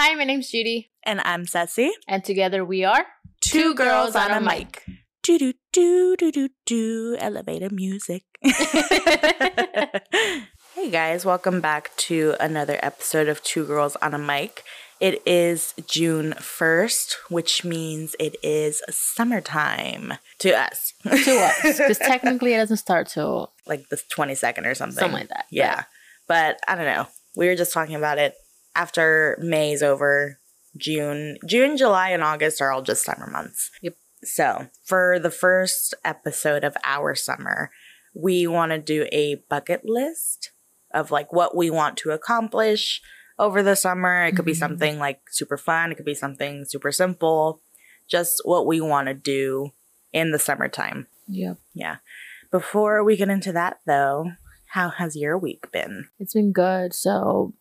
Hi, my name's Judy, And I'm Ceci. and together we are Two girls on a mic. Do do do do do do elevator music. hey guys, welcome back to another episode of Two Girls on a Mic. It is June 1st, which means it is summertime to us. to us because technically it doesn't start till like the 22nd or something. something like that. Yeah. But I don't know. We were just talking about it after May's over. June, June, July, and August are all just summer months. Yep. So for the first episode of our summer, we want to do a bucket list of like what we want to accomplish over the summer. It could be Mhm. something like super fun. It could be something super simple. Just what we want to do in the summertime. Yep. Yeah. Before we get into that, though, how has your week been? It's been good. So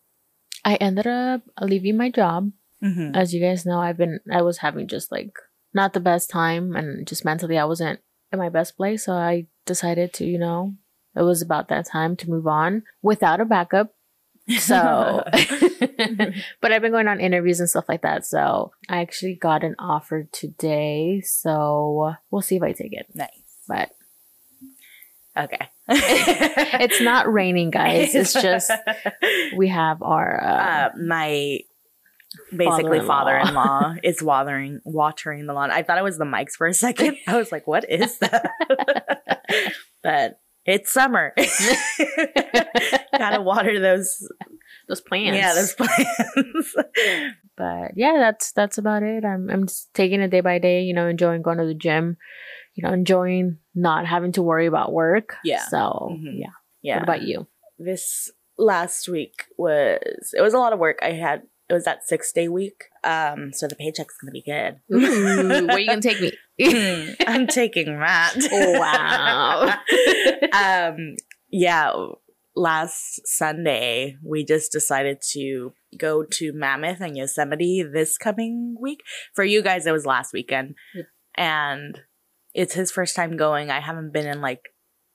I ended up leaving my job. Mm-hmm. As you guys know, I've been I was having just like not the best time and just mentally I wasn't in my best place. So I decided to, you know, it was about that time to move on without a backup. So but I've been going on interviews and stuff like that. So I actually got an offer today. So we'll see if I take it. nice. But Okay. It's not raining, guys. It's just we have our uh, uh, my basically Father-in-law. father-in-law is watering watering the lawn. I thought it was the mics for a second. I was like, "What is that?" but it's summer. Gotta water those. those plants. Yeah, those plants. but yeah, that's that's about it. I'm I'm just taking it day by day. You know, enjoying going to the gym. You know, enjoying not having to worry about work. Yeah. So Mhm. yeah. yeah. What about you? this last week was it was a lot of work. I had it was that six day week. Um, so the paycheck's gonna be good. Ooh, where are you gonna take me? Hmm, I'm taking that. Wow. um, yeah. Last Sunday, we just decided to go to Mammoth and Yosemite this coming week. For you guys, it was last weekend, and it's his first time going. I haven't been in like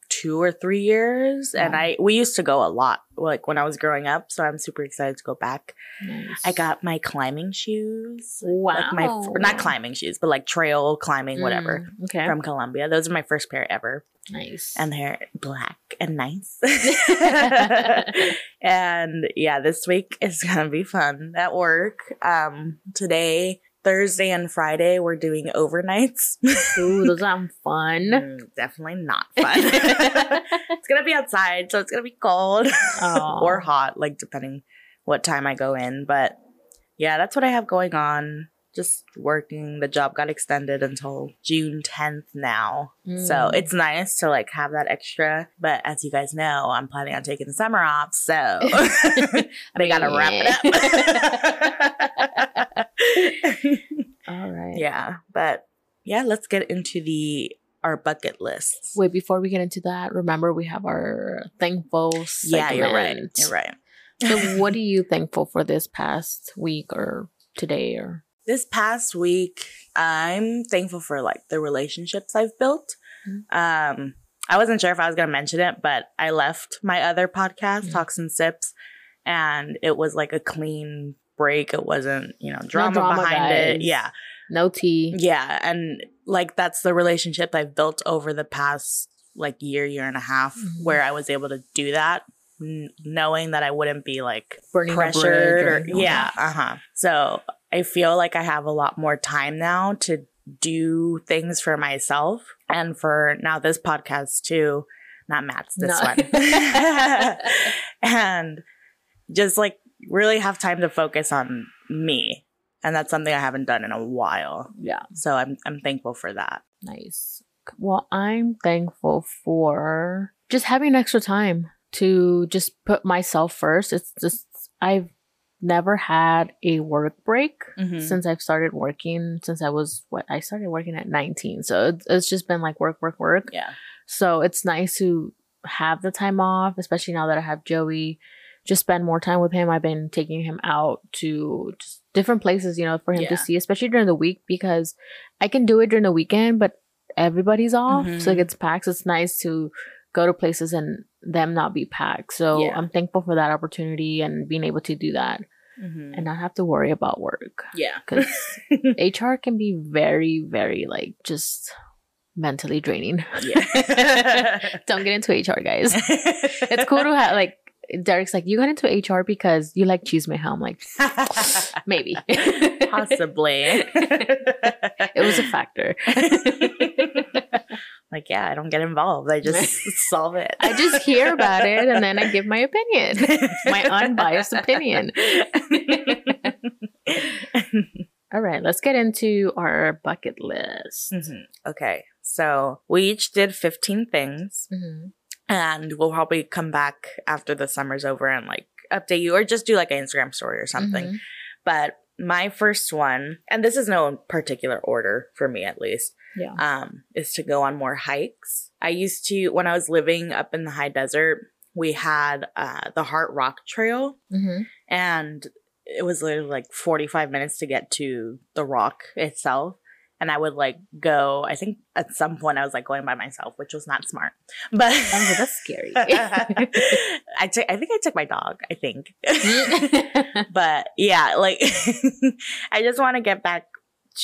two or three years, and I we used to go a lot, like when I was growing up. So I'm super excited to go back. Nice. I got my climbing shoes, wow. like my not climbing shoes, but like trail climbing, whatever, Mm, okay. from Columbia. Those are my first pair ever nice. and they're black and nice. and yeah, this week is gonna be fun at work. Um, today, Thursday, and Friday, we're doing overnights. Ooh, those sound fun. Mm, Definitely not fun. it's gonna be outside, so it's gonna be cold or hot, like depending what time I go in. But yeah, that's what I have going on. Just working. The job got extended until June 10th now. So Mm. it's nice to like have that extra. But as you guys know, I'm planning on taking the summer off. So they got to wrap it up. all right. yeah. But yeah, let's get into the our bucket lists. Wait, before we get into that, remember we have our thankful yeah, you're right. segment. You're right. So, what are you thankful for this past week or today or? This past week, I'm thankful for like the relationships I've built. Mhm. Um, I wasn't sure if I was going to mention it, but I left my other podcast, Mhm. Talks and Sips, and it was like a clean break. It wasn't, you know, drama, drama, behind it. Yeah. No tea. Yeah. And like that's the relationship I've built over the past like year, year and a half, Mhm. where I was able to do that, n- knowing that I wouldn't be like Burning pressured or, all yeah uh-huh so i feel like i have a lot more time now to do things for myself and for now this podcast too not matt's this No. one and just like really have time to focus on me and that's something i haven't done in a while yeah. so i'm i'm thankful for that Nice. Well, I'm thankful for just having extra time to just put myself first. It's just, I've never had a work break Mhm. since I've started working, since I was, what, I started working at 19. So it's, it's just been like work, work, work. yeah So it's nice to have the time off, especially now that I have Joey. Just spend more time with him. I've been taking him out to just different places, you know, for him Yeah. to see, especially during the week because I can do it during the weekend, but everybody's off, so it Mhm. gets packed. So it's nice to go to places and them not be packed. So Yeah. I'm thankful for that opportunity and being able to do that. Mhm. and not have to worry about work. yeah. Because HR can be very, very like just mentally draining. yeah. Don't get into HR, guys. It's cool to have like Derek's like, you got into HR because you like cheese I'm like, maybe. Possibly. it was a factor. like, yeah, I don't get involved. I just solve it. I just hear about it and then I give my opinion. my unbiased opinion. All right, let's get into our bucket list. Mhm. Okay. So we each did 15 things Mhm. And we'll probably come back after the summer's over and like update you or just do like an Instagram story or something. Mhm. But my first one, and this is no particular order for me at least, Yeah. um, is to go on more hikes. I used to, when I was living up in the high desert, we had uh, the Heart Rock Trail, Mhm. and it was literally like 45 minutes to get to the rock itself. And I would like go, I think at some point I was like going by myself, which was not smart. But I that's scary. I took, I think I took my dog, I think. but yeah, like I just want to get back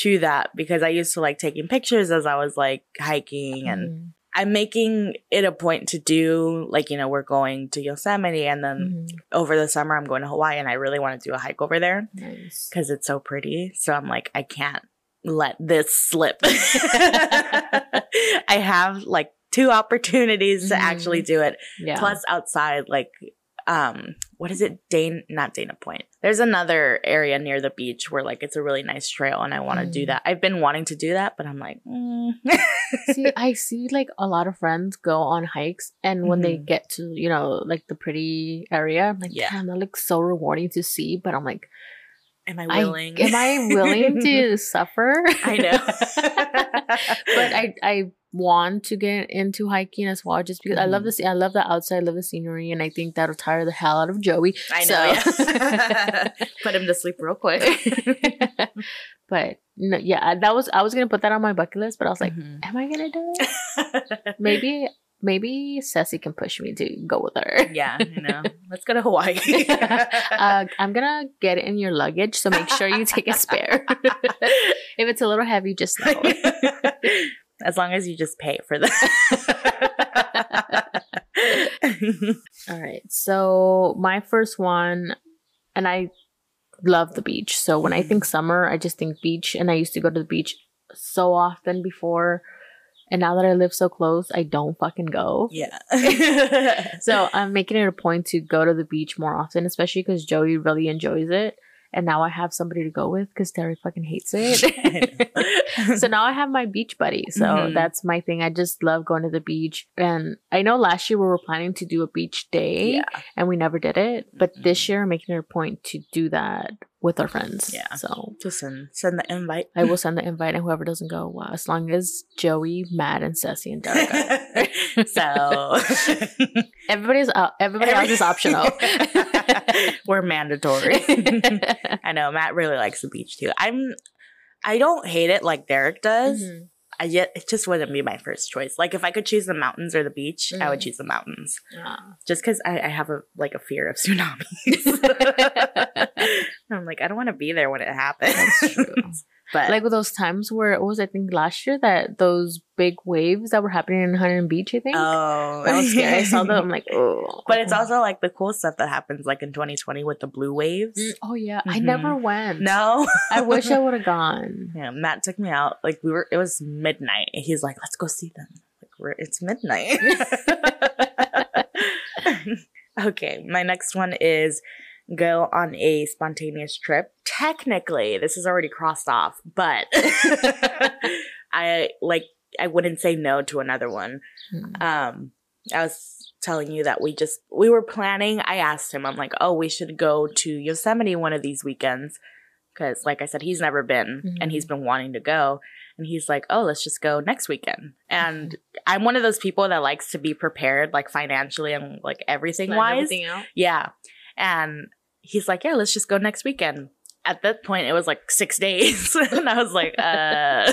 to that because I used to like taking pictures as I was like hiking and Mhm. I'm making it a point to do like, you know, we're going to Yosemite and then Mhm. over the summer I'm going to Hawaii and I really want to do a hike over there Nice. because it's so pretty. So I'm like, I can't let this slip. I have like two opportunities to Mhm. actually do it. Yeah. Plus outside, like um what is it? Dane not Dana Point. There's another area near the beach where like it's a really nice trail and I want to do Mm. that. I've been wanting to do that, but I'm like, mm. see, I see like a lot of friends go on hikes, and when they Mhm. get to you know like the pretty area, I'm like, Yeah. damn, that looks so rewarding to see. But I'm like, Am I I- willing? am I willing to suffer? I know. but I I want to get into hiking as well, just because I love the I love the outside, I love the scenery, and I think that'll tire the hell out of Joey. I know. So- yeah. Put him to sleep real quick. but no, yeah, that was I was gonna put that on my bucket list, but I was like, Mhm. am I gonna do it? maybe maybe Ceci can push me to go with her. yeah, you know. Let's go to Hawaii. uh, I'm gonna get it in your luggage, so make sure you take a spare. if it's a little heavy, just know. as long as you just pay for that. All right. So my first one, and I love the beach. So when I think summer, I just think beach, and I used to go to the beach so often before, and now that I live so close, I don't fucking go. yeah. So I'm making it a point to go to the beach more often, especially because Joey really enjoys it. And now I have somebody to go with because Terry fucking hates it. so now I have my beach buddy. So Mhm. that's my thing. I just love going to the beach. And I know last year we were planning to do a beach day yeah. and we never did it. But Mhm. this year I'm making it a point to do that with our friends. Yeah. So Just send, send the invite. I will send the invite and whoever doesn't go, as long as Joey, Matt, and Ceci and Derek go. so Everybody's uh, everybody else is optional. We're mandatory. I know Matt really likes the beach too. I'm I don't hate it like Derek does. Mhm. I yet it just wouldn't be my first choice. Like if I could choose the mountains or the beach, I would Mhm. choose the mountains. Ah. Just because I, I have a like a fear of tsunamis. I'm like, I don't want to be there when it happens. But like with those times where it was, I think last year that those big waves that were happening in Huntington Beach, I think. oh, that was scary. I saw them. I'm like, oh. But it's also like the cool stuff that happens like in 2020 with the blue waves. Mm, Oh yeah, I Mhm. never went. No, I wish I would have gone. Yeah, Matt took me out. Like we were, it was midnight. and He's like, "Let's go see them." Like we're, it's midnight. okay, my next one is go on a spontaneous trip. Technically, this is already crossed off, but I like. I wouldn't say no to another one. Mm. Um, I was telling you that we just we were planning. I asked him. I'm like, "Oh, we should go to Yosemite one of these weekends." Because, like I said, he's never been and Mhm. he's been wanting to go. And he's like, oh, let's just go next weekend. And I'm one of those people that likes to be prepared, like financially and like everything Plan wise. everything. Yeah. And he's like, yeah, let's just go next weekend. At that point, it was like six days. and I was like, uh.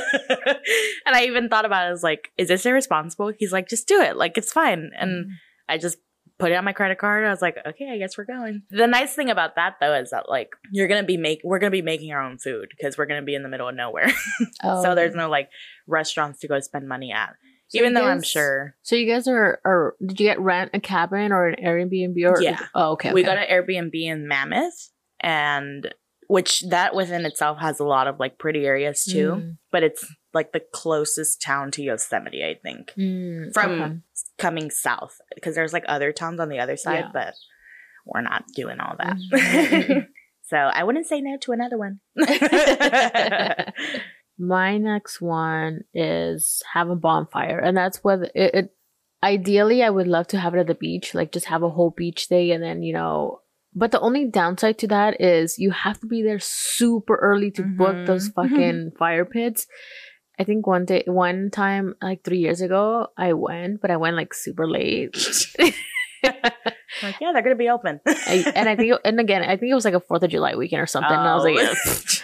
and I even thought about it. I was like, is this irresponsible? He's like, just do it. Like, it's fine. And I just put it on my credit card. I was like, okay, I guess we're going. The nice thing about that though is that like you're gonna be make we're gonna be making our own food because we're gonna be in the middle of nowhere. Oh. so there's no like restaurants to go spend money at. Even though I'm sure So you guys are, are did you get rent a cabin or an Airbnb or Yeah. Oh, okay. we okay. got an Airbnb in Mammoth and which that within itself has a lot of like pretty areas too, Mm, but it's like the closest town to Yosemite, I think. mm, From okay. coming south because there's like other towns on the other side, Yeah. but we're not doing all that. Mhm. so I wouldn't say no to another one. My next one is have a bonfire, and that's what it, it. Ideally, I would love to have it at the beach, like just have a whole beach day, and then you know. But the only downside to that is you have to be there super early to book mm-hmm. those fucking fire pits. I think one day, one time, like three years ago, I went, but I went like super late. like, yeah, they're gonna be open. I, and I think, and again, I think it was like a Fourth of July weekend or something. And I was like, Oh.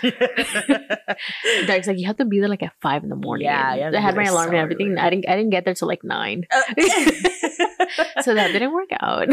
Derek's like, you have to be there like at five in the morning. Yeah, you have to I had my alarm so and everything. early. I didn't, I didn't get there till like nine, so that didn't work out.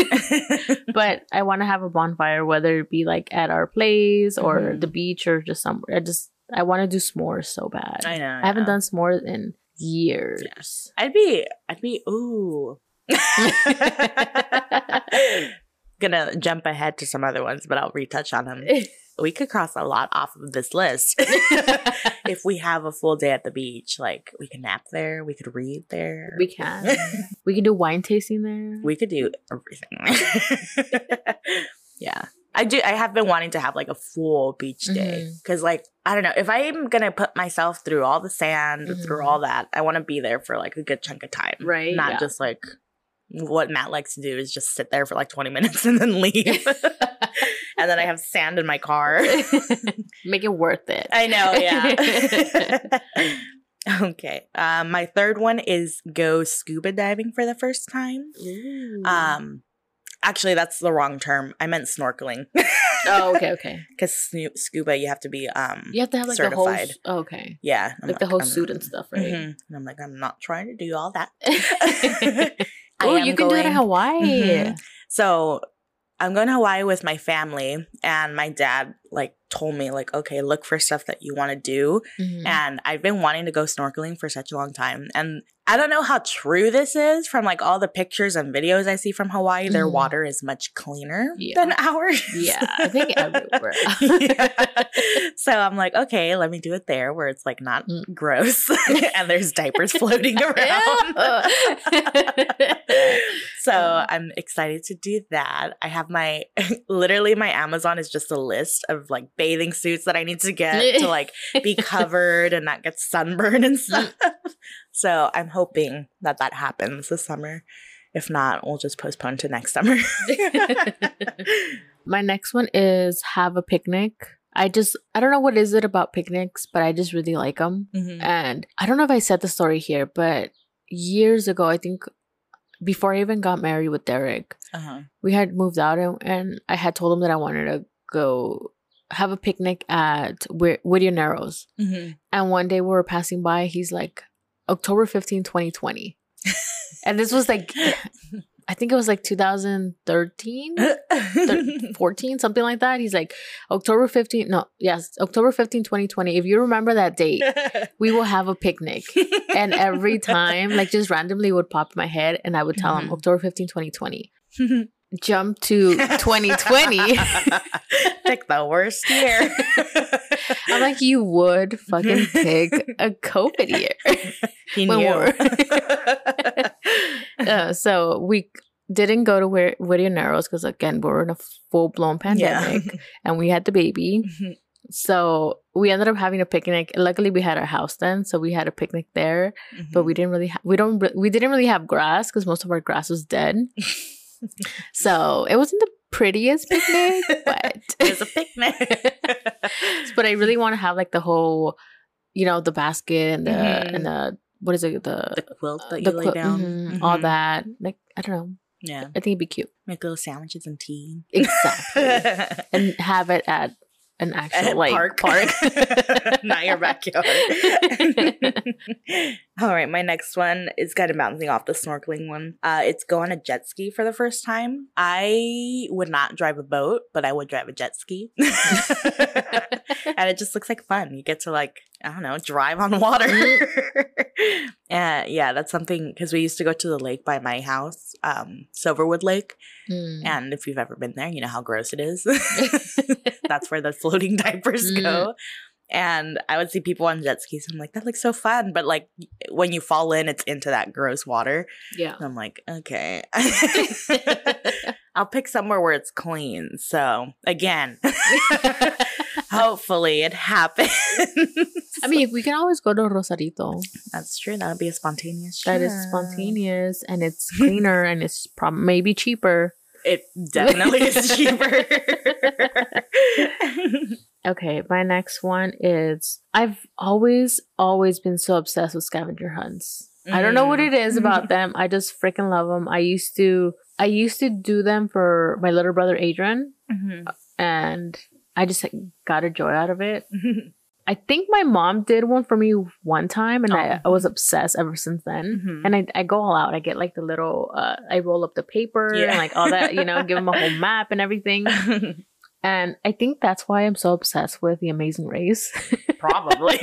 but I want to have a bonfire, whether it be like at our place or Mhm. the beach or just somewhere. I just, I want to do s'mores so bad. I know. I haven't done s'mores in years. I'd be, I'd be, ooh. Gonna jump ahead to some other ones, but I'll retouch on them. We could cross a lot off of this list. if we have a full day at the beach, like we can nap there, we could read there. we can. we can do wine tasting there. we could do everything. yeah. I do I have been wanting to have like a full beach day Mhm. cuz like I don't know, if I'm going to put myself through all the sand, through Mhm. all that, I want to be there for like a good chunk of time. Right, Not yeah. just like what Matt likes to do is just sit there for like 20 minutes and then leave. and then I have sand in my car. Make it worth it. I know, yeah. okay. Um, my third one is go scuba diving for the first time. Ooh. Um, actually, that's the wrong term. I meant snorkeling oh, okay, okay. because scuba you have to be um You have to have like certified. the whole. Oh, okay. yeah I'm Like the whole I'm- suit and stuff, right? Mhm. And I'm like I'm not trying to do all that. Oh, you can do it in going- Hawaii. Mhm. So I'm going to Hawaii with my family, and my dad like told me like, okay, look for stuff that you want to do. Mhm. And I've been wanting to go snorkeling for such a long time. And I don't know how true this is from like all the pictures and videos I see from Hawaii. Their Mhm. water is much cleaner Yeah. than ours. Yeah, I think everywhere. Yeah. So I'm like, okay, let me do it there where it's like not Mm. gross and there's diapers floating around. so I'm excited to do that. I have my literally my Amazon is just a list of like bathing suits that I need to get to like be covered and not get sunburned and stuff. So I'm hoping that that happens this summer. If not, we'll just postpone to next summer. My next one is have a picnic. I just I don't know what is it about picnics, but I just really like them. Mhm. And I don't know if I said the story here, but years ago, I think before I even got married with Derek, Uh-huh. we had moved out and, and I had told him that I wanted to go have a picnic at Whit- Whittier Narrows. Mhm. And one day we were passing by, he's like, October 15, 2020. and this was like, I think it was like 2013, thir- 14, something like that. He's like, October 15, no, yes, October 15, 2020. If you remember that date, we will have a picnic. And every time, like just randomly would pop in my head and I would tell him Mhm. October 15, 2020. Jump to 2020. Pick the worst year. I'm like, you would fucking pick a COVID year. he knew. uh, so we didn't go to Whit- Whittier Narrows because again we were in a full blown pandemic and we had the baby. Yeah. So we ended up having a picnic. Luckily, we had our house then, so we had a picnic there. But we didn't really ha- we don't re- we didn't really have grass because most of our grass was dead. so it wasn't the prettiest picnic, but it's a picnic. but I really want to have like the whole, you know, the basket and the Mhm. and the what is it the the quilt that you the lay down. mhm, all Mhm. that. Like I don't know. Yeah. I think it'd be cute. Make little sandwiches and tea. Exactly. and have it at an actual like park, park. not your backyard. All right, my next one is kind of bouncing off the snorkeling one. Uh, it's go on a jet ski for the first time. I would not drive a boat, but I would drive a jet ski, and it just looks like fun. You get to like I don't know, drive on water. and yeah, that's something because we used to go to the lake by my house, um, Silverwood Lake. Mm. And if you've ever been there, you know how gross it is. that's where the floating diapers mm. go. And I would see people on jet skis. I'm like, that looks so fun. But like when you fall in, it's into that gross water. Yeah. And I'm like, okay. I'll pick somewhere where it's clean. So again, hopefully it happens. I mean, we can always go to Rosarito. That's true. That would be a spontaneous. That is spontaneous, and it's cleaner, and it's probably maybe cheaper. It definitely is cheaper. okay, my next one is I've always, always been so obsessed with scavenger hunts. Mm. I don't know what it is about mm. them. I just freaking love them. I used to, I used to do them for my little brother Adrian, mm-hmm. and I just got a joy out of it. I think my mom did one for me one time, and oh. I, I, was obsessed ever since then. Mm-hmm. And I, I go all out. I get like the little, uh, I roll up the paper yeah. and like all that, you know, give them a whole map and everything. and I think that's why I'm so obsessed with The Amazing Race. Probably.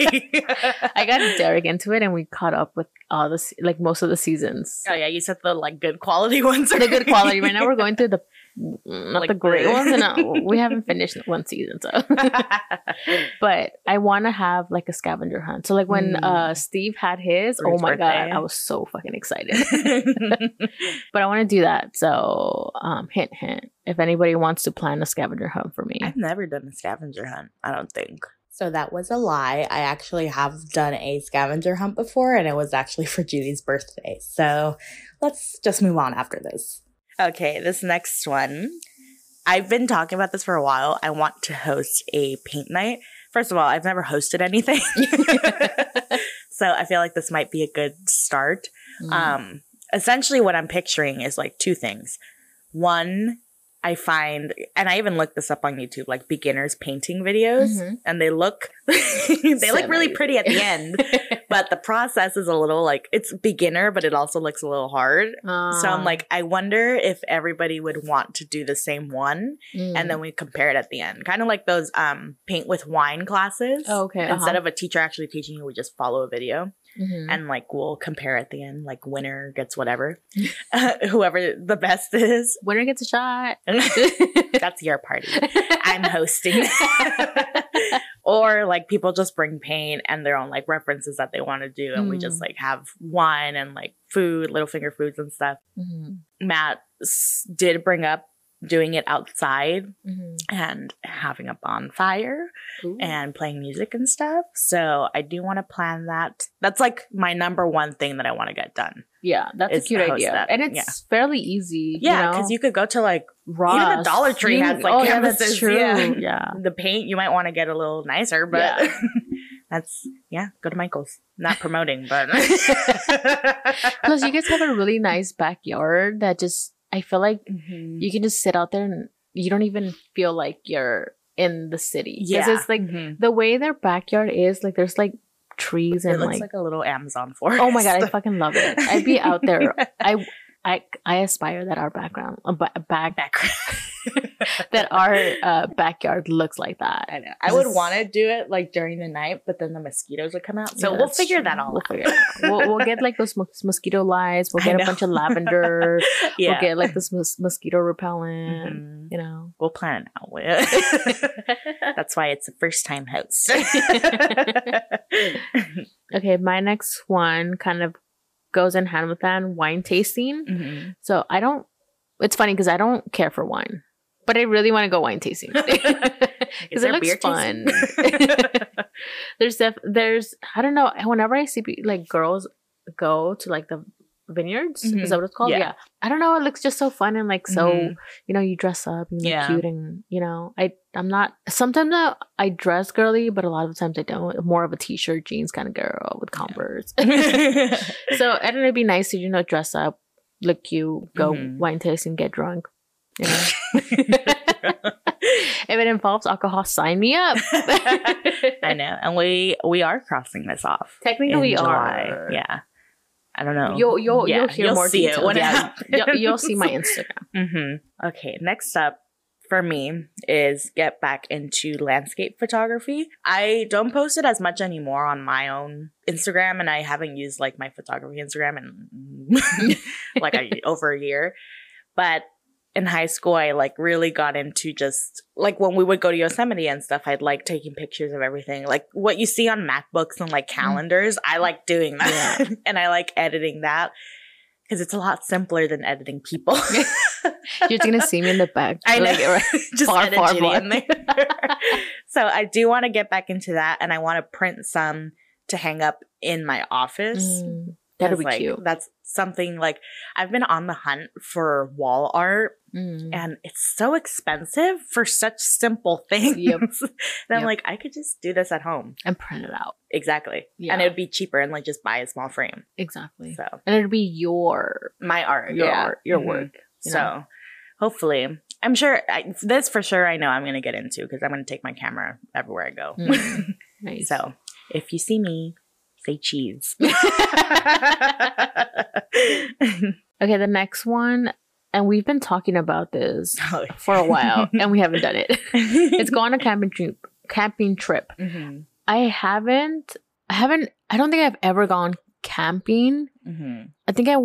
I got Derek into it, and we caught up with all the like most of the seasons. Oh yeah, you said the like good quality ones. Are- the good quality. Right now, we're going through the not like the great ones. And we haven't finished one season, so. but I want to have like a scavenger hunt. So like when mm. uh Steve had his, For oh his my birthday. god, I was so fucking excited. but I want to do that. So um, hint, hint. If anybody wants to plan a scavenger hunt for me, I've never done a scavenger hunt. I don't think. So that was a lie. I actually have done a scavenger hunt before, and it was actually for Judy's birthday. So let's just move on after this. Okay, this next one. I've been talking about this for a while. I want to host a paint night. First of all, I've never hosted anything. so I feel like this might be a good start. Mm. Um, essentially, what I'm picturing is like two things. One, I find, and I even looked this up on YouTube, like beginners painting videos, mm-hmm. and they look, they look really pretty at the end, but the process is a little like it's beginner, but it also looks a little hard. Uh. So I'm like, I wonder if everybody would want to do the same one, mm. and then we compare it at the end, kind of like those um paint with wine classes. Oh, okay, instead uh-huh. of a teacher actually teaching you, we just follow a video. Mm-hmm. And like we'll compare at the end, like winner gets whatever, uh, whoever the best is. Winner gets a shot. That's your party. I'm hosting. or like people just bring paint and their own like references that they want to do, and mm. we just mm. like have wine and like food, little finger foods and stuff. Mm-hmm. Matt s- did bring up doing it outside mm-hmm. and having a bonfire Ooh. and playing music and stuff. So I do want to plan that. That's like my number one thing that I want to get done. Yeah, that's a cute idea. That. And it's yeah. fairly easy. Yeah, because you, know? you, could go to like Ross. Even the Dollar Tree has like oh, canvases. Yeah, that's true. Yeah. yeah. The paint you might want to get a little nicer, but yeah. that's yeah, go to Michael's. Not promoting, but Plus you guys have a really nice backyard that just I feel like mm-hmm. you can just sit out there and you don't even feel like you're in the city. Yeah. It's like mm-hmm. the way their backyard is, like there's like trees and it looks like, like a little Amazon forest. Oh my god, I fucking love it. I'd be out there. I I I aspire that our background, uh, back background, that our uh, backyard looks like that. I know. I would want to do it like during the night, but then the mosquitoes would come out. So yeah, we'll figure true. that all. We'll out. figure out. we'll, we'll get like those mosquito lights. We'll get a bunch of lavender. yeah. We'll get like this mos- mosquito repellent. Mm-hmm. You know, we'll plan it out. That's why it's a first time host. okay, my next one kind of goes in hand with that wine tasting. Mm-hmm. So I don't, it's funny because I don't care for wine, but I really want to go wine tasting because it looks fun. there's def- there's, I don't know, whenever I see like girls go to like the vineyards mm-hmm. is that what it's called yeah. yeah. i don't know it looks just so fun and like so mm-hmm. you know you dress up you look yeah. cute and you know i i'm not sometimes I, I dress girly but a lot of times i don't I'm more of a t-shirt jeans kind of girl with converse yeah. so i don't know it'd be nice to you know dress up look cute go mm-hmm. wine tasting get drunk you know if it involves alcohol, sign me up. I know, and we we are crossing this off. Technically, we July. are. Yeah, I don't know. You'll you'll Yeah, you'll hear you'll more see it details. when it yeah, happens. you'll, you'll see my Instagram. hmm Okay, next up for me is get back into landscape photography. I don't post it as much anymore on my own Instagram, and I haven't used like my photography Instagram in like a, over a year. But in high school, I like really got into just like when we would go to Yosemite and stuff, I'd like taking pictures of everything. Like what you see on MacBooks and like calendars, I like doing that. and I like editing that because it's a lot simpler than editing people. You're just gonna see me in the back. I know. Like, right- just Far, far, far. in there. so I do want to get back into that, and I want to print some to hang up in my office. Mm, that'd be like, cute. That's something like I've been on the hunt for wall art, Mm. and it's so expensive for such simple things. Yep. that I'm like, I could just do this at home. And print it out. Exactly. Yeah. And it would be cheaper and like just buy a small frame. Exactly. So And it'd be your my art, your yeah. art, your Mhm. work. you So know? hopefully, I'm sure I, this for sure. I know I'm going to get into because I'm going to take my camera everywhere I go. Mm. Nice. so if you see me, say cheese. Okay, the next one, and we've been talking about this Oh. for a while, and we haven't done it. It's go on a camping trip. Camping trip. Mhm. I haven't. I haven't. I don't think I've ever gone camping. Mhm. I think I.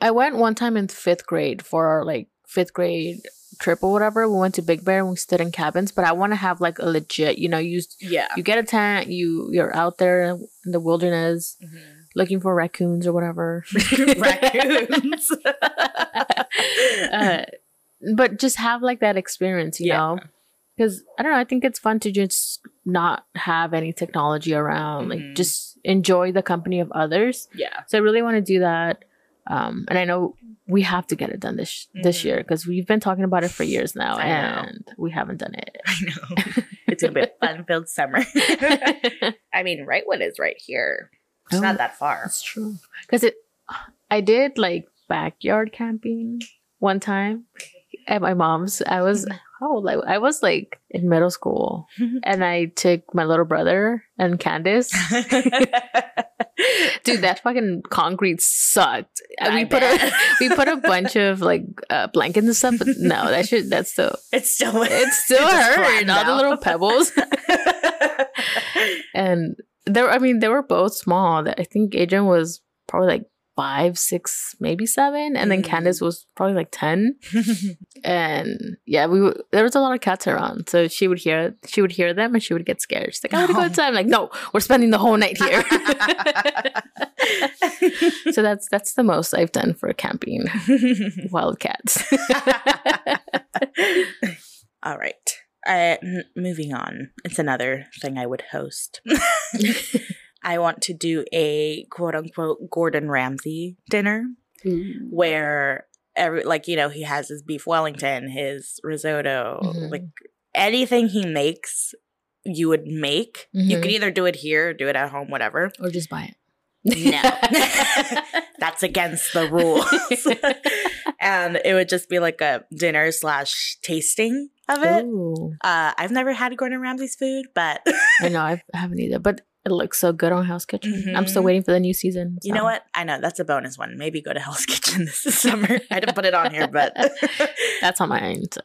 I went one time in fifth grade for our like fifth grade trip or whatever. We went to Big Bear and we stood in cabins. But I want to have like a legit. You know, you Yeah. you get a tent. You you're out there in the wilderness looking for raccoons or whatever. Raccoons. uh, but just have like that experience, you Yeah. know? Because I don't know, I think it's fun to just not have any technology around, Mhm. like just enjoy the company of others. yeah. So I really want to do that. Um, and I know we have to get it done this this Mhm. year because we've been talking about it for years now, I know. and we haven't done it. I know. It's gonna be a fun-filled summer. I mean, Wrightwood is right here. It's Oh. not that far. That's true. Because it, I did like backyard camping one time at my mom's. I was oh, like I was like in middle school, and I took my little brother and Candace. Dude, that fucking concrete sucked. I we put a we put a bunch of like uh, blankets and stuff, but no, that should that's still It's still it's still just hurt. All the little pebbles, and there. I mean, they were both small. That I think Adrian was probably like five, six, maybe seven, and then Mm. Candace was probably like ten. And yeah, we w- there was a lot of cats around, so she would hear she would hear them and she would get scared. She's like, "I want to go outside." I'm like, "No, we're spending the whole night here." so that's that's the most I've done for camping. Wild cats. All right. Uh, m- moving on. It's another thing I would host. I want to do a quote unquote Gordon Ramsay dinner where every like you know he has his beef Wellington, his risotto, Mhm. like anything he makes, you would make. You Mhm. could either do it here, do it at home, whatever. or just buy it. No. That's against the rules. And it would just be like a dinner slash tasting of it. Uh, I've never had Gordon Ramsay's food, but I know I haven't either, but it looks so good on Hell's Kitchen. I'm still Mhm. waiting for the new season. you know what? I know that's a bonus one. Maybe go to Hell's Kitchen this summer. I didn't put it on here, but That's on mine. So.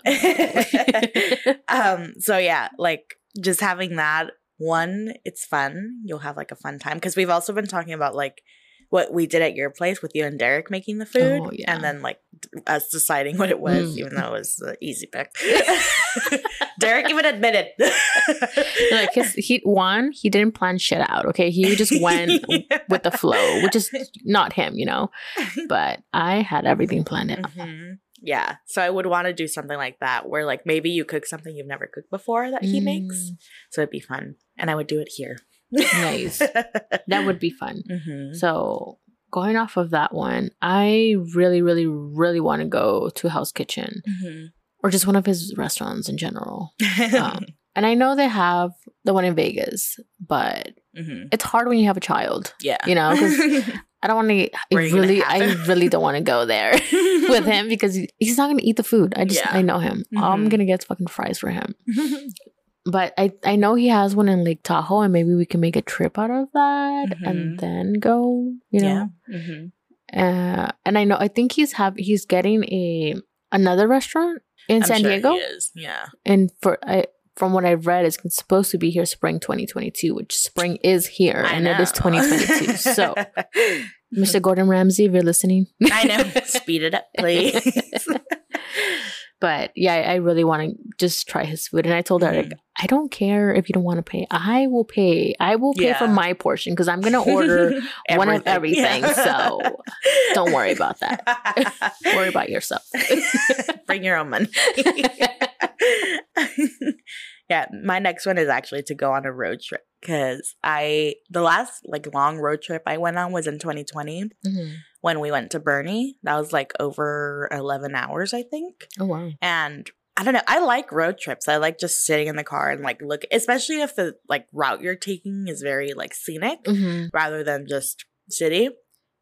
um, so yeah, like just having that one, it's fun. You'll have like a fun time because we've also been talking about like what we did at your place with you and Derek making the food, Oh, yeah. and then like us deciding what it was, Mm. even though it was the easy pick. Derek even admitted. like his he one, he didn't plan shit out. Okay, he just went with the flow, which is not him, you know. But I had everything planned out. Mhm. Yeah. So I would want to do something like that where like maybe you cook something you've never cooked before that he makes. Mm, So it'd be fun. And I would do it here. Nice. That would be fun. Mhm. So going off of that one, I really, really, really want to go to Hell's Kitchen Mhm. or just one of his restaurants in general. Um, and I know they have the one in Vegas, but hmm it's hard when you have a child. Yeah. You know, I don't want to. I Where you gonna really, I really don't want to go there with him because he's not gonna eat the food. I just, Yeah. I know him. I'm Mhm. gonna get fucking fries for him. But I, I know he has one in Lake Tahoe, and maybe we can make a trip out of that Mhm. and then go. You know, yeah. hmm uh, and I know I think he's have he's getting a another restaurant in I'm San sure Diego, he is. Yeah. and for I. From what I've read, it's supposed to be here spring 2022, which spring is here, I and it is 2022. so, Mr. Gordon Ramsay, if you're listening, I know. Speed it up, please. but yeah, I I really want to just try his food. And I told her, like, mm. I don't care if you don't want to pay. I will pay. I will pay for my portion because I'm gonna order one of everything. So don't worry about that. Worry about yourself. Bring your own money. Yeah, my next one is actually to go on a road trip because I the last like long road trip I went on was in 2020 Mhm. when we went to Bernie. That was like over 11 hours, I think. Oh wow. And I don't know. I like road trips. I like just sitting in the car and like look, especially if the like route you're taking is very like scenic hmm rather than just city.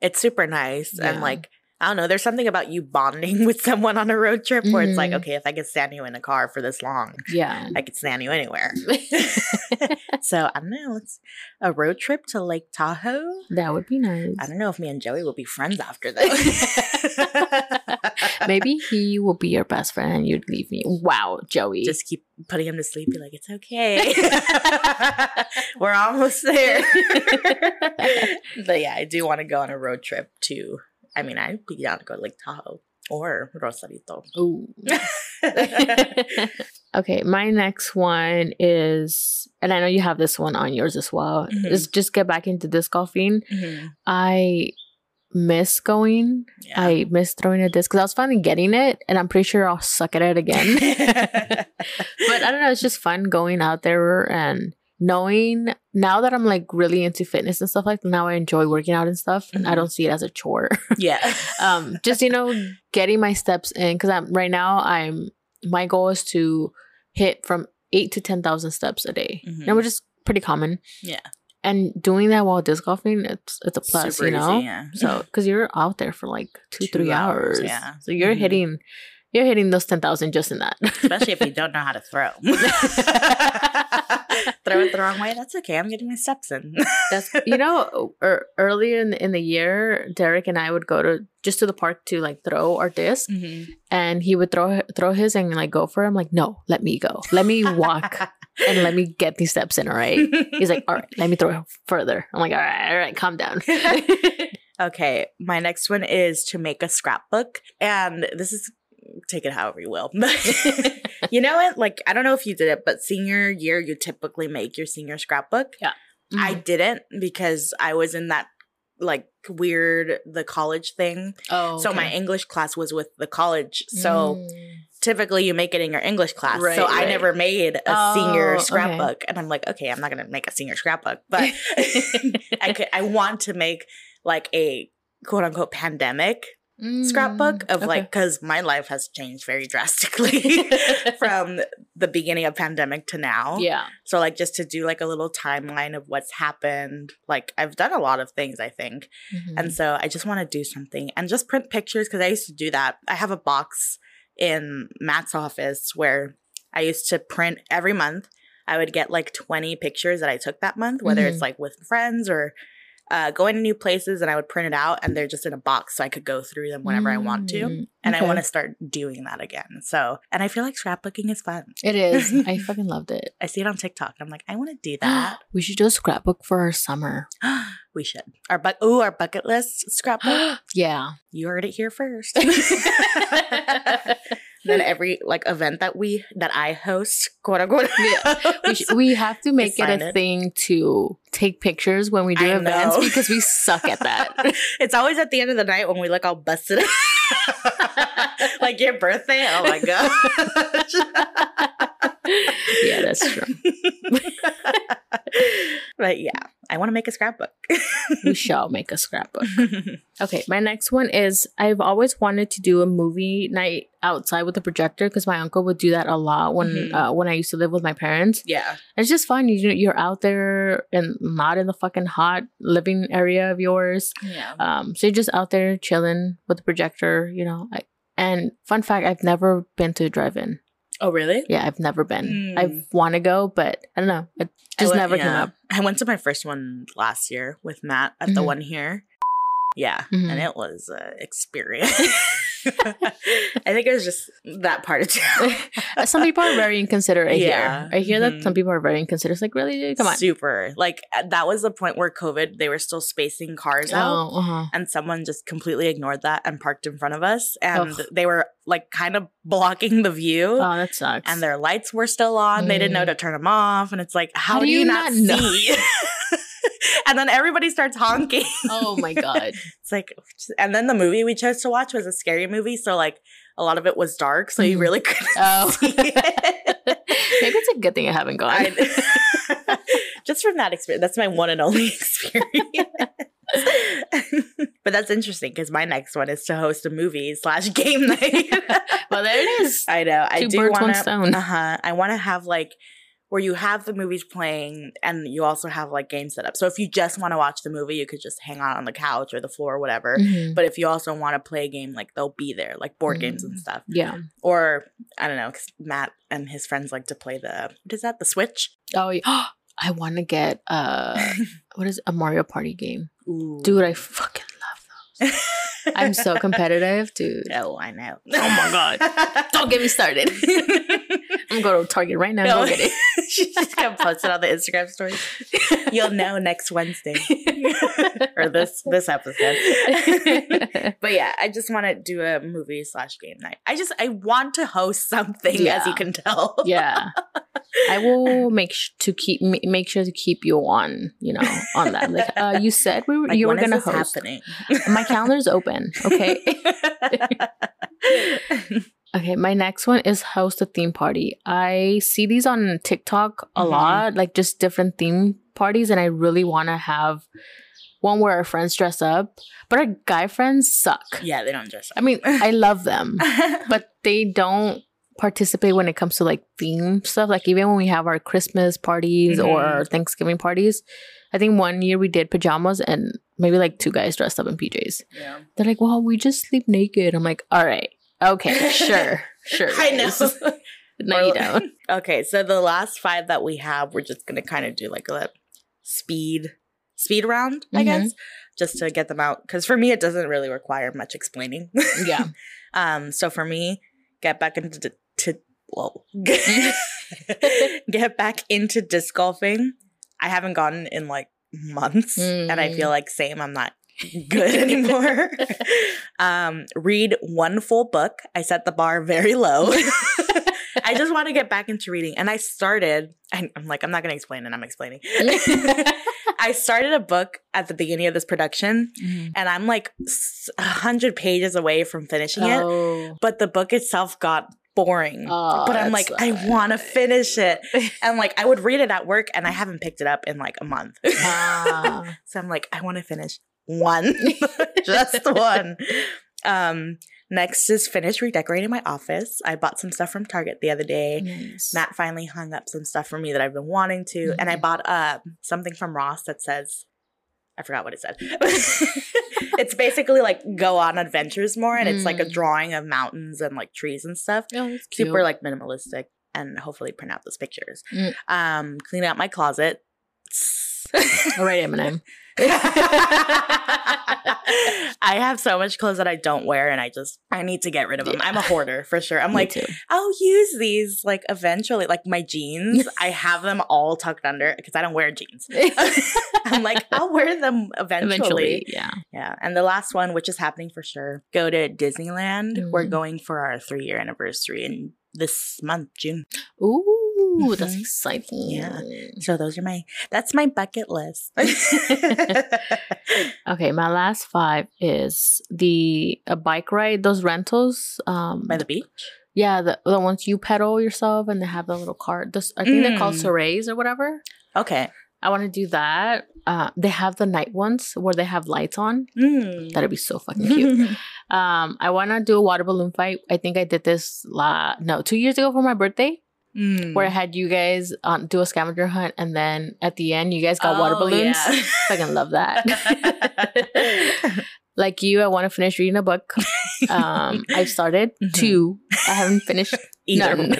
It's super nice. Yeah. And like, I don't know, there's something about you bonding with someone on a road trip where it's like, Mhm. okay, if I could stand you in a car for this long, Yeah. I could stand you anywhere. so I don't know. It's a road trip to Lake Tahoe. that would be nice. I don't know if me and Joey will be friends after this. Maybe he will be your best friend and you'd leave me. Wow, Joey. just keep putting him to sleep. Be like, it's okay. We're almost there. but yeah, I do want to go on a road trip to. I mean, I'd be down to go to Lake Tahoe or Rosarito. Ooh. okay, my next one is, and I know you have this one on yours as well. Mhm. Is just get back into disc golfing. I miss going. Yeah. I miss throwing a disc because I was finally getting it, and I'm pretty sure I'll suck at it again. but I don't know. It's just fun going out there and knowing now that I'm like really into fitness and stuff like that. Now I enjoy working out and stuff, and I Mhm. don't see it as a chore. yeah. um, just you know, getting my steps in because I'm right now. I'm my goal is to hit from eight to ten thousand steps a day, Mhm. and which is pretty common. Yeah. And doing that while disc golfing, it's it's a plus, Super you know. easy, yeah. So because you're out there for like two, Two three hours, hours, yeah. So you're Mhm. hitting, you're hitting those ten thousand just in that. Especially if you don't know how to throw. throw it the wrong way. That's okay. I'm getting my steps in. That's you know, er, earlier in in the year, Derek and I would go to just to the park to like throw our disc, Mhm. and he would throw throw his and like go for him like, no, let me go, let me walk, and let me get these steps in. All right. He's like, all right, let me throw further. I'm like, all right, all right, calm down. Okay, my next one is to make a scrapbook. And this is take it however you will. But you know what? Like, I don't know if you did it, but senior year, you typically make your senior scrapbook. Yeah. I Mhm. didn't because I was in that like weird, the college thing. oh, So my. English class was with the college. So Mm. typically you make it in your English class. Right, so I never made a Oh, senior okay. scrapbook. And I'm like, okay, I'm not gonna make a senior scrapbook, but I could I want to make like a quote unquote pandemic scrapbook Mm, of okay. like because my life has changed very drastically from the beginning of pandemic to now. yeah. So like just to do like a little timeline of what's happened. Like I've done a lot of things, I think. Mhm. And so I just want to do something and just print pictures because I used to do that. I have a box in Matt's office where I used to print every month. I would get like 20 pictures that I took that month, whether Mhm. it's like with friends or uh, going to new places, and I would print it out and they're just in a box so I could go through them whenever I want to. Mm, And I want to start doing that again. So, and I feel like scrapbooking is fun. It is. I fucking loved it. I see it on TikTok. I'm like, I want to do that. we should do a scrapbook for our summer. we should. Our bu- ooh, our bucket list scrapbook. yeah. You heard it here first. then every like event that we that I host, quote unquote. Yeah. we, sh- we have to make it a it. thing to take pictures when we do I events know. because we suck at that. it's always at the end of the night when we look all busted. like your birthday. Oh my gosh. yeah, that's true. but yeah, I want to make a scrapbook. we shall make a scrapbook. Okay, my next one is I've always wanted to do a movie night outside with a projector because my uncle would do that a lot when Mhm. uh, when I used to live with my parents. yeah. It's just fun. You know, you're out there and not in the fucking hot living area of yours. Yeah. Um, so you're just out there chilling with the projector, you know. I, and fun fact, I've never been to a drive-in. Oh, really? Yeah, I've never been. Mm. I want to go, but I don't know. It just went- never came up. I went to my first one last year with Matt at the Mhm. one here. Yeah, Mhm. and it was an experience. I think it was just that part of town. some people are very inconsiderate. I Yeah. hear. I hear that Mhm. some people are very inconsiderate. It's like, really, dude? come on. Super. Like uh, that was the point where COVID, they were still spacing cars out. Oh, uh-huh. And someone just completely ignored that and parked in front of us. And Ugh. they were like kind of blocking the view. oh, that sucks. and their lights were still on. They didn't know Mm. to turn them off. And it's like, how, do you, not, know? see? and then everybody starts honking. oh my god. It's like, and then the movie we chose to watch was a scary movie. So, like, a lot of it was dark. So, you Mhm. really couldn't Oh. see it. Maybe it's a good thing I haven't gone. I- just from that experience, that's my one and only experience. but that's interesting because my next one is to host a movie slash game night. well, there it is. I know. I Two do birds, want one to. stone. Uh huh. I want to have like where you have the movies playing and you also have like games set up. So if you just want to watch the movie, you could just hang out on the couch or the floor or whatever. Mhm. But if you also want to play a game, like they'll be there, like board games and Mm. stuff. Yeah. Or I don't know, because Matt and his friends like to play the what is that? The Switch. Oh, yeah. I want to get uh, what is it? a Mario Party game, Ooh. dude? I fucking love those. I'm so competitive, dude. oh, I know. Oh my God. Don't get me started. I'm going to Target right now. No. Go get She's just gonna post it on the Instagram story. You'll know next Wednesday or this this episode. but yeah, I just want to do a movie slash game night. I just I want to host something, as you can tell. yeah, I will make sh- to keep ma- make sure to keep you on. You know, on that. Like uh, you said, we were Like, you were gonna host. happening? My calendar's open. Okay. Okay, my next one is host a theme party. I see these on TikTok a Mhm. lot, like just different theme parties, and I really want to have one where our friends dress up, but our guy friends suck. yeah, they don't dress up. I mean, I love them, but they don't participate when it comes to like theme stuff. Like even when we have our Christmas parties or Mhm. our Thanksgiving parties, I think one year we did pajamas and maybe like two guys dressed up in PJs. yeah. They're like, "Well, we just sleep naked." I'm like, "All right, okay, sure, sure." I know. guys." no, you don't. Okay, so the last five that we have, we're just gonna kind of do like a speed speed round, I Mhm. guess, just to get them out. Because for me, it doesn't really require much explaining. Yeah. Um. So for me, get back into d- to whoa, get back into disc golfing. I haven't gotten in like months, and I Mm. feel like same. I'm not good anymore. um, read one full book. I set the bar very low. I just want to get back into reading, and I started. I, I'm like, I'm not going to explain it. I'm explaining. I started a book at the beginning of this production, and I'm like s- a hundred pages away from finishing it. Oh. But the book itself got boring. Oh, but I'm like, I want to finish it, and like I would read it at work, and I haven't picked it up in like a month. Ah. So I'm like, I want to finish one, just one. Um, next is finish redecorating my office. I bought some stuff from Target the other day. Nice. Matt finally hung up some stuff for me that I've been wanting to, and I Mhm. bought uh something from Ross that says, I forgot what it said. it's basically like go on adventures more, and it's like a Mm. drawing of mountains and like trees and stuff. Oh. Super like minimalistic, and hopefully print out those pictures. Mm. Um, clean out my closet. All right, Eminem. I have so much clothes that I don't wear and I just I need to get rid of them. Yeah. I'm a hoarder for sure. I'm Me like too. I'll use these like eventually like my jeans. I have them all tucked under because I don't wear jeans. I'm like I'll wear them eventually. Eventually, yeah. Yeah. And the last one which is happening for sure. Go to Disneyland. We're Mm. going for our 3-year anniversary in this month, June. Ooh, that's Mhm. exciting. Yeah. So those are my that's my bucket list. Okay, my last five is the a bike ride, those rentals. Um, By the beach? yeah, the the ones you pedal yourself and they have the little cart. This I think they're called Mm. surreys or whatever. Okay. I want to do that. Uh, they have the night ones where they have lights on. Mm. That'd be so fucking cute. um, I want to do a water balloon fight. I think I did this la no two years ago for my birthday, Mm. where I had you guys um, do a scavenger hunt, and then at the end, you guys got water Oh, balloons. yeah. Fucking love that. like you, I want to finish reading a book. Um, I've started Mhm. two. I haven't finished Either None.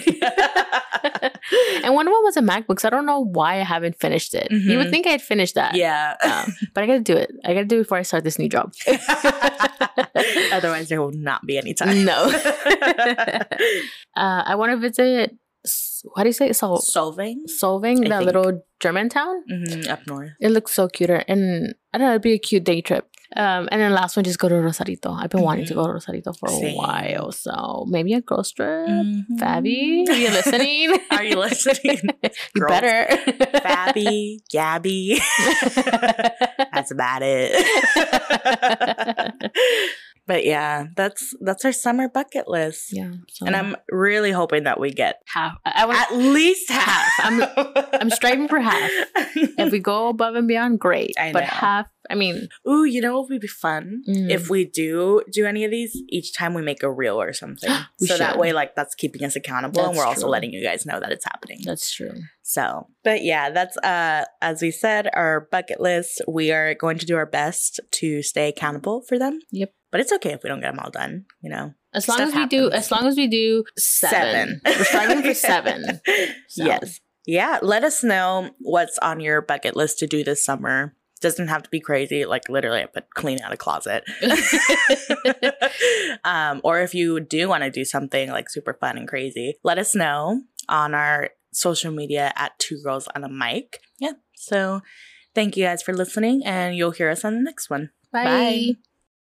and one of them was a MacBook, so I don't know why I haven't finished it. You would Mhm. think I'd finish that. yeah. Um, but I gotta do it. I gotta do it before I start this new job. Otherwise, there will not be any time. no. uh, I want to visit, What do you say? Sol- Solvang Solvang, I that think. little German town. Mhm, up north. It looks so cuter. And I don't know, it'd be a cute day trip. Um, and then last one, just go to Rosarito. I've been wanting to go to Rosarito for Same. a while. So maybe a girls trip. Mhm. Fabby, are you listening? Are you listening? you better. Fabby, Gabby. That's about it. But yeah, that's that's our summer bucket list. yeah. So And I'm really hoping that we get half. I, at least half. I'm- I'm striving for half. if we go above and beyond, great. I but know. half, I mean, Ooh, you know what would be fun? Mm. If we do do any of these, each time we make a reel or something. So that way, like, that's keeping us accountable and we're also letting you guys know that it's happening. that's true. So, but yeah, that's uh as we said, our bucket list. We are going to do our best to stay accountable for them. Yep. But it's okay if we don't get them all done, you know. As long as we do, as long as we do seven. We're striving for seven. So. Yes. Yeah. Let us know what's on your bucket list to do this summer. Doesn't have to be crazy. Like literally, I put clean out a closet. um, or if you do want to do something like super fun and crazy, let us know on our social media at Two Girls on a Mic. Yeah. So thank you guys for listening, and you'll hear us on the next one. Bye. Bye.